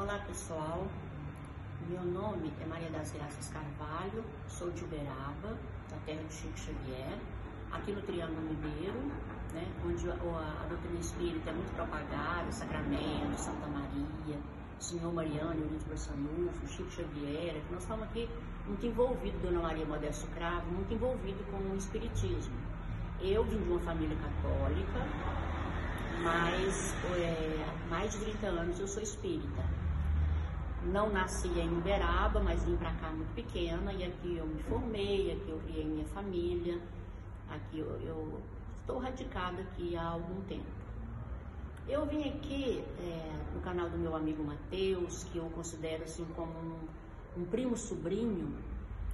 Olá pessoal, meu nome é Maria das Graças Carvalho, sou de Uberaba, da terra de Chico Xavier, aqui no Triângulo Mineiro, né, onde a, a, doutrina espírita é muito propagada, Sacramento, Santa Maria, Senhor Mariano, Eurídio Barçanufo, Chico Xavier, que nós estamos aqui muito envolvidos, Dona Maria Modesto Cravo, muito envolvido com o Espiritismo. Eu vim de uma família católica, mas é, mais de 30 anos eu sou espírita. Não nasci em Uberaba, mas vim para cá muito pequena e aqui eu me formei, aqui eu criei minha família, aqui eu, eu estou radicada aqui há algum tempo. Eu vim aqui é, no canal do meu amigo Matheus, que eu considero assim como um, um primo sobrinho,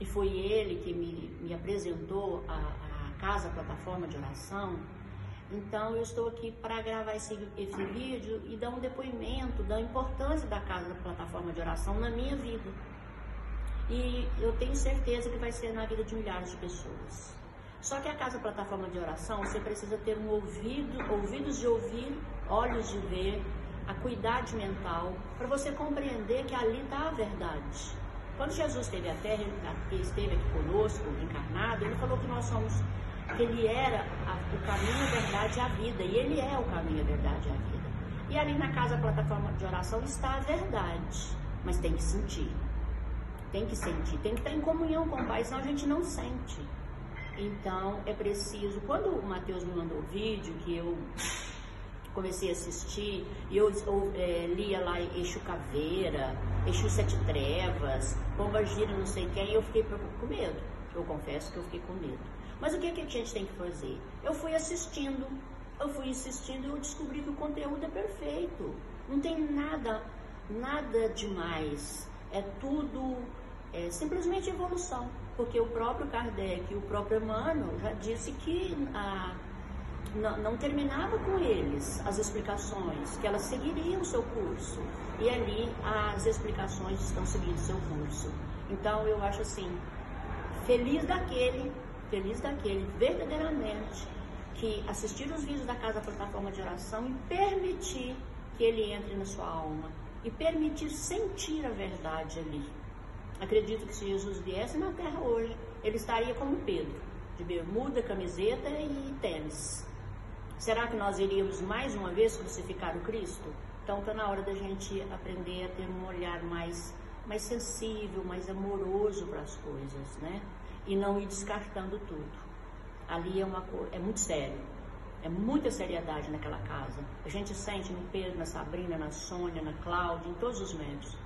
e foi ele que me, me apresentou a, a Casa Plataforma de Oração, então eu estou aqui para gravar esse, esse vídeo e dar um depoimento da importância da casa da plataforma de oração na minha vida. E eu tenho certeza que vai ser na vida de milhares de pessoas. Só que a casa plataforma de oração, você precisa ter um ouvido, ouvidos de ouvir, olhos de ver, acuidade mental, para você compreender que ali está a verdade. Quando Jesus esteve à terra, ele esteve aqui conosco, encarnado, ele falou que nós somos que ele era a, o caminho, a verdade e a vida. E ele é o caminho, a verdade e a vida. E ali na casa, a plataforma de oração, está a verdade. Mas tem que sentir. Tem que sentir. Tem que estar em comunhão com o Pai, senão a gente não sente. Então é preciso. Quando o Mateus me mandou o vídeo, que eu comecei a assistir, e eu, eu é, lia lá Eixo Caveira, Eixo Sete Trevas, Pomba Gira, não sei quem, e eu fiquei com medo. Eu confesso que eu fiquei com medo. Mas o que, que a gente tem que fazer? Eu fui assistindo, eu fui assistindo e eu descobri que o conteúdo é perfeito. Não tem nada, nada demais. É tudo é, simplesmente evolução. Porque o próprio Kardec o próprio Emmanuel já disse que a, não, não, terminava com eles as explicações, que elas seguiriam o seu curso. E ali as explicações estão seguindo seu curso. Então eu acho assim, feliz daquele feliz daquele verdadeiramente que assistir os vídeos da Casa Plataforma de Oração e permitir que ele entre na sua alma e permitir sentir a verdade ali. Acredito que se Jesus viesse na terra hoje, ele estaria como Pedro, de bermuda, camiseta e tênis. Será que nós iríamos mais uma vez crucificar o Cristo? Então está na hora da gente aprender a ter um olhar mais, mais sensível, mais amoroso para as coisas, né? E não ir descartando tudo. Ali é, uma, é muito sério, é muita seriedade naquela casa. A gente sente no Pedro, na Sabrina, na Sônia, na Cláudia, em todos os médios.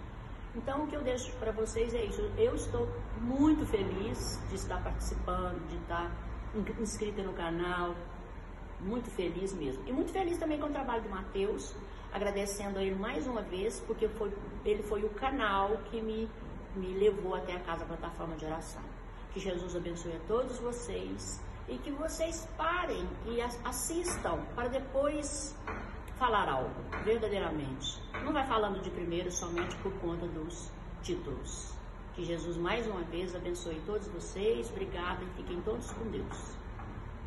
Então, o que eu deixo para vocês é isso. Eu estou muito feliz de estar participando, de estar inscrita no canal, muito feliz mesmo. E muito feliz também com o trabalho do Matheus, agradecendo a ele mais uma vez, porque foi, ele foi o canal que me, me levou até a casa plataforma de oração. Que Jesus abençoe a todos vocês e que vocês parem e assistam para depois falar algo, verdadeiramente. Não vai falando de primeiro somente por conta dos títulos. Que Jesus mais uma vez abençoe todos vocês. Obrigada e fiquem todos com Deus.